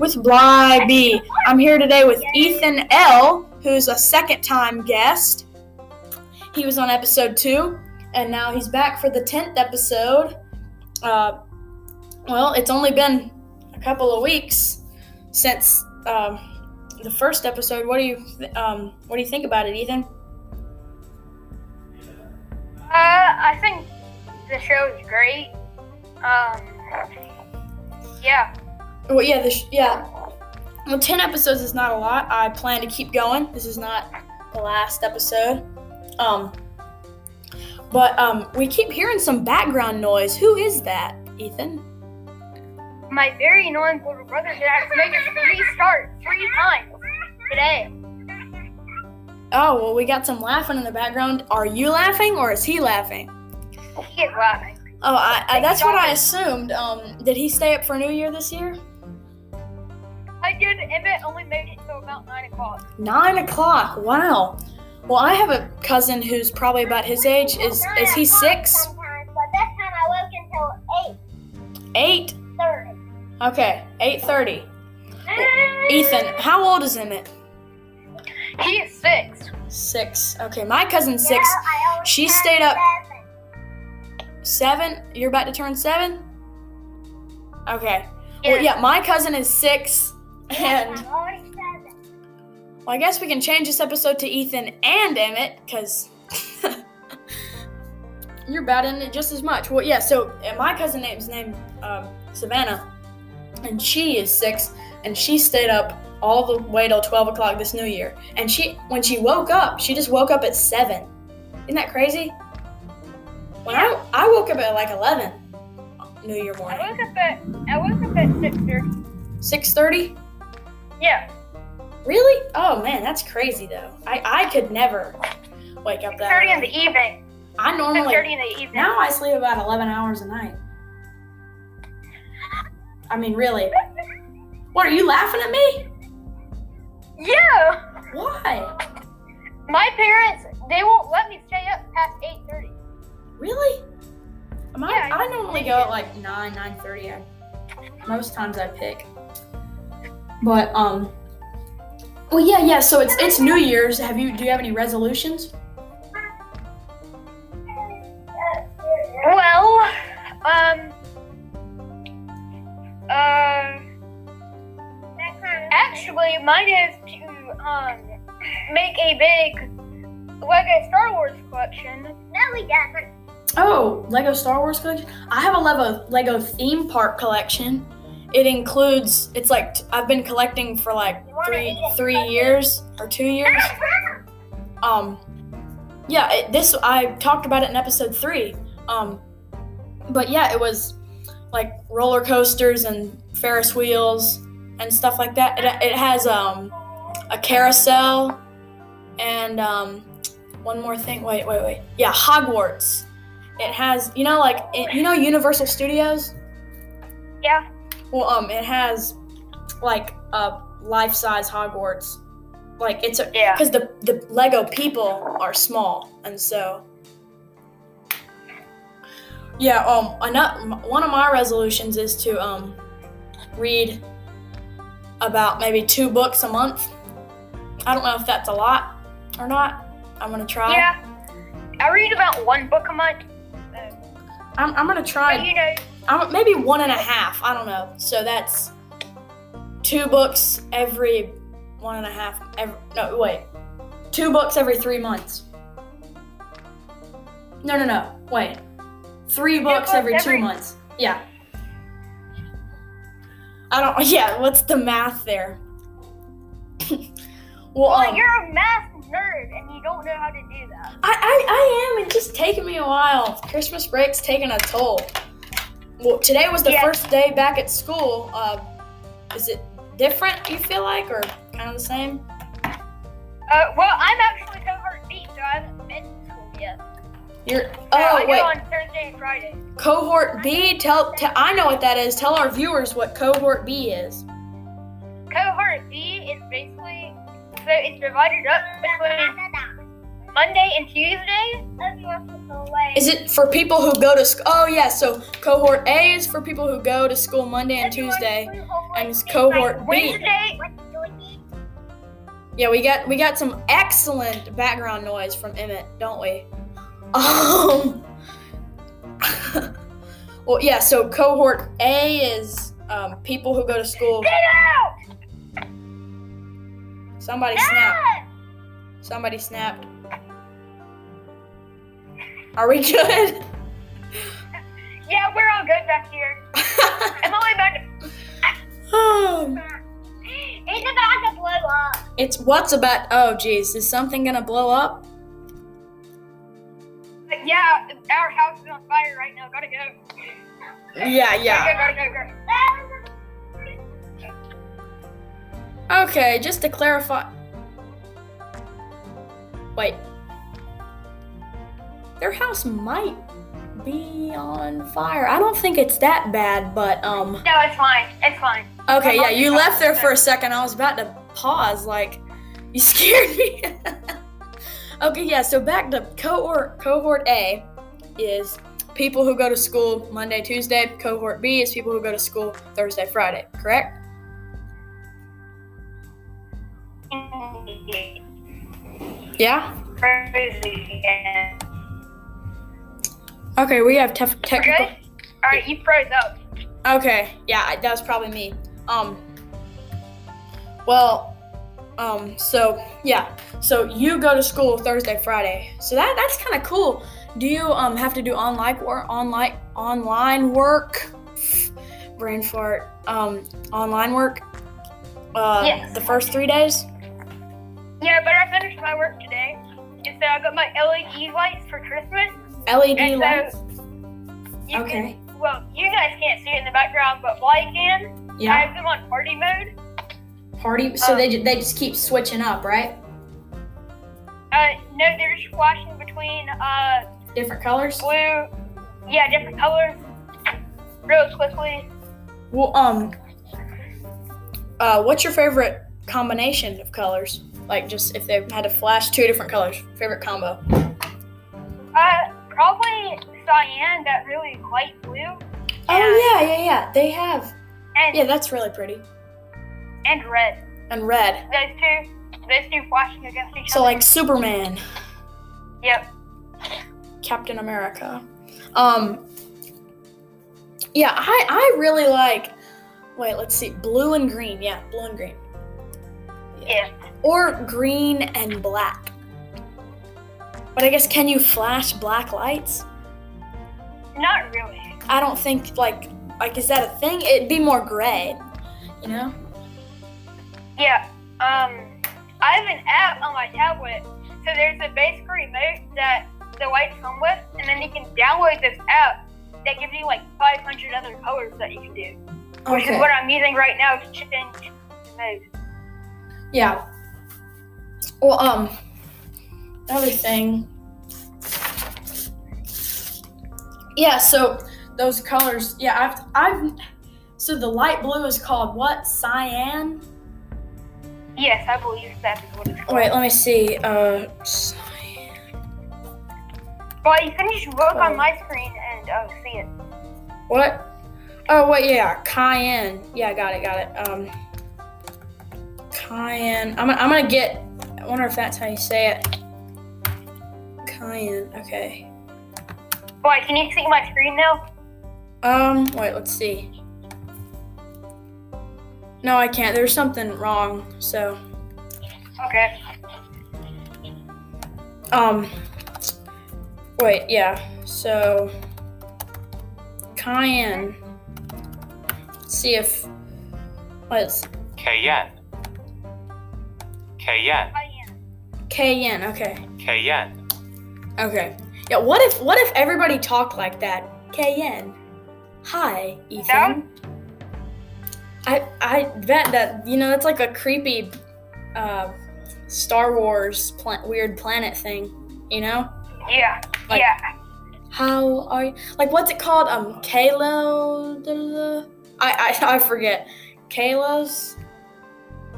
with Bly B. I'm here today with Ethan L, who's a second time guest. He was on episode two, and now he's back for the 10th episode. Uh, well, it's only been a couple of weeks since um, the first episode. What do you um, what do you think about it, Ethan? Uh, I think the show is great. Um, yeah. Well, yeah, this yeah. Well, ten episodes is not a lot. I plan to keep going. This is not the last episode. Um, but um, we keep hearing some background noise. Who is that, Ethan? My very annoying little brother that has to make us restart three times today. Oh, well, we got some laughing in the background. Are you laughing or is he laughing? He is laughing. Oh, I, I, that's what I assumed. Um, did he stay up for New Year this year? I did. Emmett only made it till about nine o'clock. Nine o'clock. Wow. Well, I have a cousin who's probably about his age. Is is he six? But this time I woke until Eight. 8.30. Okay, eight thirty. Ethan, how old is Emmett? He's six. Six. Okay, my cousin's six. She stayed up seven. seven. You're about to turn seven. Okay. Well, Yeah. yeah, my cousin is six, and well, I guess we can change this episode to Ethan and Emmett because you're bad in it just as much. Well, yeah. So my cousin name's named um, Savannah, and she is six, and she stayed up all the way till 12 o'clock this new year. And she, when she woke up, she just woke up at seven. Isn't that crazy? When I, I woke up at like 11 uh, New Year morning. I woke up at I woke up at 6:30. 6:30? Yeah. Really? Oh man, that's crazy though. I I could never wake up that. thirty in the evening. I normally thirty in the evening. now I sleep about eleven hours a night. I mean, really. What are you laughing at me? Yeah. Why? My parents they won't let me stay up past eight thirty. Really? Am I, Yeah, I normally go at like nine, nine thirty. Most times I pick. But um. Well, yeah, yeah. So it's it's New Year's. Have you do you have any resolutions? Well, um, uh, actually, mine is to um make a big Lego Star Wars collection. No, we doesn't. Oh, Lego Star Wars collection. I have a Lego Lego theme park collection. It includes. It's like I've been collecting for like three three years or two years. Um, yeah. It, this I talked about it in episode three. Um, but yeah, it was like roller coasters and Ferris wheels and stuff like that. It, it has um a carousel and um one more thing. Wait, wait, wait. Yeah, Hogwarts. It has, you know, like it, you know, Universal Studios. Yeah. Well, um, it has like a life-size Hogwarts. Like it's a Yeah. because the the Lego people are small, and so yeah. Um, another one of my resolutions is to um read about maybe two books a month. I don't know if that's a lot or not. I'm gonna try. Yeah. I read about one book a month. I'm, I'm gonna but try. you know, maybe one and a half. I don't know. So that's two books every one and a half. Every, no, wait. Two books every three months. No, no, no. Wait. Three books books every, two months. Yeah. I don't. Yeah. What's the math there? well, well, um, you're a math nerd and you don't know how to do that. I, I, I am. It's just taking me a while. Christmas break's taking a toll. Well, today was the Yeah. first day back at school. Uh, is it different? You feel like, or kind of the same? Uh, well, I'm actually cohort B, so I haven't been to school yet. You're. Uh, Oh I wait, on Thursday and Friday. cohort B. Tell, tell. I know what that is. Tell our viewers what cohort B is. Cohort B is basically so it's divided up between Monday and Tuesday. Is it for people who go to school? Oh yeah, so cohort A is for people who go to school Monday and Tuesday, and it's cohort B. Wednesday. Yeah, we got we got some excellent background noise from Emmett, don't we? Um. well, yeah. So cohort A is um, people who go to school. Get out! Somebody snapped. Somebody snapped. Are we good? Yeah, we're all good back here. I'm only about to. It's about to blow up. it's what's about? Oh, geez, is something gonna blow up? Yeah, our house is on fire right now. Gotta go. Yeah, yeah. Gotta go, gotta go, gotta go. Okay, just to clarify. Wait. Their house might be on fire. I don't think it's that bad, but um. No, it's fine. It's fine. Okay, yeah, you left there for a second. I was about to pause, like you scared me. okay, yeah. So back to cohort cohort A is people who go to school Monday, Tuesday. Cohort B is people who go to school Thursday, Friday. Correct? Yeah. Crazy. Yeah. Okay, we have tef- technical. good? Alright, you froze up. Okay, yeah, that was probably me. Um, well, um, so yeah, so you go to school Thursday, Friday. So that that's kind of cool. Do you um have to do online work, online online work? Brain fart. Um, online work. Uh, Yes. the first three days. Yeah, but I finished my work today. And so I got my LED lights for Christmas. LED And lights. so you Okay. can, well, you guys can't see it in the background, but Wally can. Yeah. I have them on party mode. Party. So um, they they just keep switching up, right? Uh, no, they're just flashing between uh Different colors. blue, yeah, different colors, real quickly. Well, um, uh, what's your favorite combination of colors? Like, just if they had to flash two different colors, favorite combo. Cyan, that really light blue, Oh yeah, yeah, yeah. They have. and Yeah, that's really pretty. and red. And red. Those two, those two flashing against each So other. So like Superman, yep. Captain America. Um. Yeah, I I really like. Wait, let's see. Blue and green. Yeah, blue and green. Yeah. Or green and black. But I guess can you flash black lights? Not really. I don't think like like is that a thing? It'd be more gray, you know? Yeah. Um, I have an app on my tablet. So there's a basic remote that the lights come with, and then you can download this app that gives you like 500 other colors that you can do. Which is what I'm using right now to change the mode. Yeah. Well, um, another thing. Yeah. So those colors. Yeah, I've I've. So the light blue is called what? Cyan. Yes, I believe that is what it's called. Wait, let me see. Uh, cyan. Well, you can just look Oh. on my screen and uh, see it. What? Oh wait, yeah, cayenne. Yeah, got it, got it. Um, cayenne. I'm gonna, I'm gonna get. I wonder if that's how you say it. Cayenne. Okay. Why, can you see my screen now? Um, wait, let's see. No, I can't. There's something wrong. So, Okay. um, wait, yeah. So, cayenne. Let's see if. Let's. Cayenne. Cayenne. I am. Cayenne. Okay. Cayenne. Okay. Yeah. What if What if everybody talked like that? Cayenne. Hi, Ethan. I I bet that you know that's like a creepy, uh, Star Wars pla- weird planet thing. You know. Yeah. Like- yeah. How are you? Like, what's it called? Um, Kalo. I, I I forget. Kalos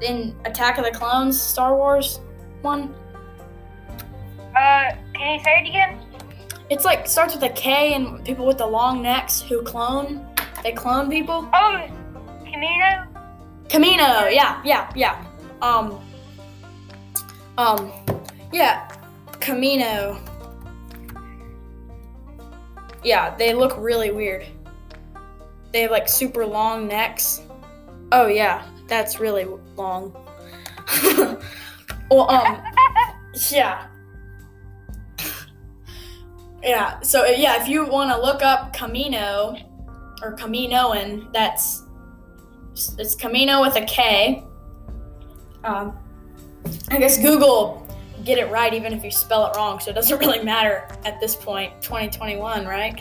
in Attack of the Clones, Star Wars one. Uh, can you say it again? It's like starts with a K and people with the long necks who clone. They clone people. Oh, Kamino. Kamino, yeah, yeah, yeah. Um, um, yeah, Kamino. Yeah, they look really weird. They have like super long necks. Oh yeah, that's really long. well, um, yeah. Yeah, so yeah, if you want to look up Kamino or Kaminoan, that's it's Kamino with a K. Um, I guess Google get it right even if you spell it wrong, so it doesn't really matter at this point. 2021, right?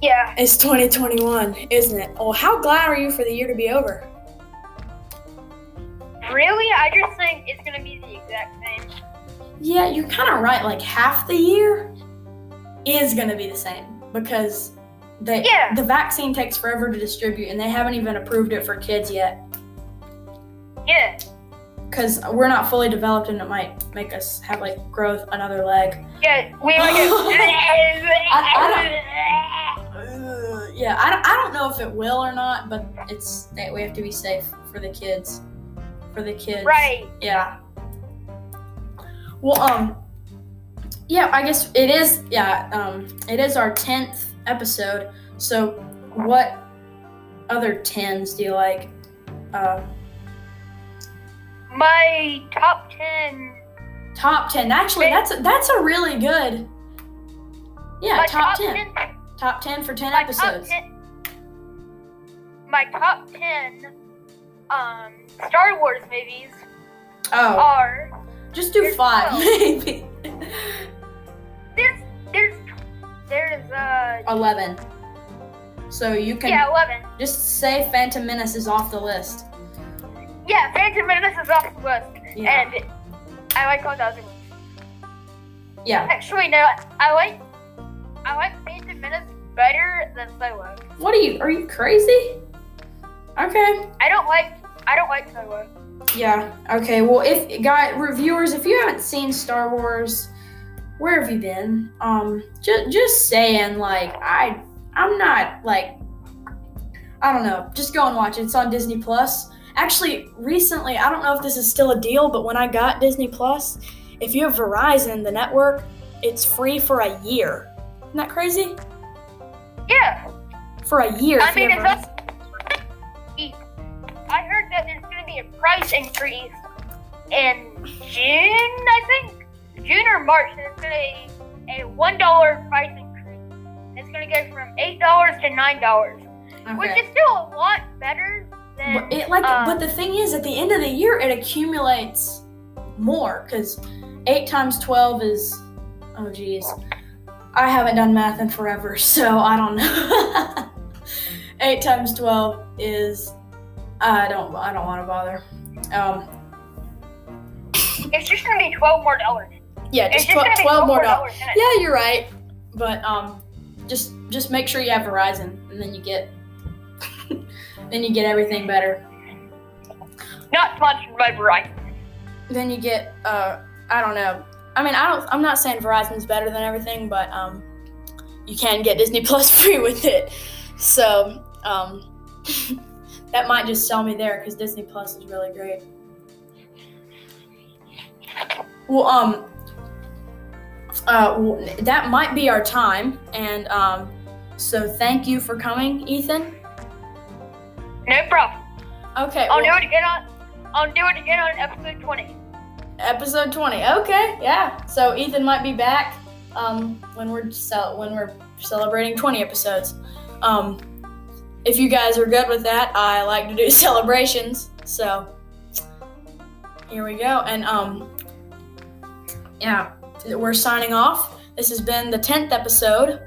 Yeah. It's 2021, isn't it? Oh, how glad are you for the year to be over? Really? I just think it's gonna be the exact same. Yeah, you're kind of right. Like half the year is going to be the same because they, Yeah. the vaccine takes forever to distribute and they haven't even approved it for kids yet Yeah. because we're not fully developed and it might make us have like growth another leg. Yeah. We Uh, yeah, I don't, I don't know if it will or not, but it's that we have to be safe for the kids. For the kids. Right. Yeah. Well, um, yeah, I guess it is. Yeah, um, it is our tenth episode. So, what other tens do you like? Uh, My top ten. top ten. Actually, that's a, that's a really good. Yeah, my top, ten. Top ten for ten My episodes. top ten. My top ten. Um, Star Wars movies Oh, are just do there's five, maybe. there's there's there's uh Eleven. So you can yeah eleven. just say Phantom Menace is off the list. Yeah, Phantom Menace is off the list, Yeah. and I like all the other ones. Yeah. Actually, no, I like I like Phantom Menace better than Solo. What are you? Are you crazy? Okay. I don't like I don't like Solo. Yeah. Okay. Well, if guy reviewers, if you haven't seen Star Wars, where have you been? Um, just just saying, like I, I'm not like, I don't know. Just go and watch it. It's on Disney Plus. Actually, recently, I don't know if this is still a deal, but when I got Disney Plus, if you have Verizon, the network, it's free for a year. Isn't that crazy? Yeah, For a year. I mean it's also. I heard that there's a price increase in June, I think June or March. There's gonna be a one dollar price increase. It's gonna go from eight dollars to nine dollars, Verizon. which is still a lot better than. But it like, um, but the thing is, at the end of the year, it accumulates more because eight times twelve is, oh geez, I haven't done math in forever, so I don't know. eight times twelve is, I don't, I don't want to bother. Um, It's just gonna be twelve more dollars. yeah, just just tw- gonna be twelve more dollars. Yeah, you're right, but um, just just make sure you have Verizon, and then you get, then you get everything better. Not sponsored by Verizon. then you get uh I don't know. I mean, I don't I'm not saying Verizon's better than everything, but um you can get Disney Plus free with it. So, um that might just sell me there cuz Disney Plus is really great. Well, um uh that might be our time and um so thank you for coming, Ethan. No problem. Okay. I'll well- do it again on. I'll do it again on episode twenty. episode 20 okay yeah so ethan might be back um when we're cel- when we're celebrating 20 episodes um if you guys are good with that i like to do celebrations so here we go and um yeah we're signing off this has been the 10th episode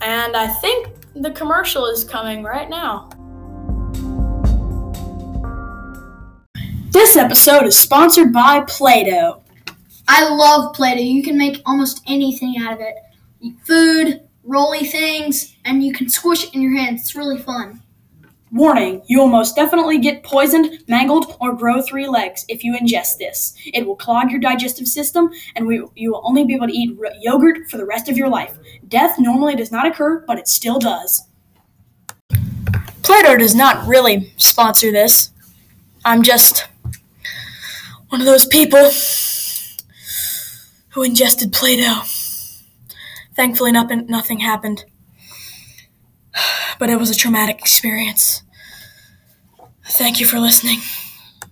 and i think the commercial is coming right now This episode is sponsored by Play Doh. I love Play Doh. You can make almost anything out of it. Food, rolly things, and you can squish it in your hands. It's really fun. Warning, you will most definitely get poisoned, mangled, or grow three legs if you ingest this. It will clog your digestive system, and we, you will only be able to eat yogurt for the rest of your life. Death normally does not occur, but it still does. Play-Doh does not really sponsor this. I'm just one of those people who ingested Play-Doh. Thankfully, nothing, nothing happened. But it was a traumatic experience. Thank you for listening.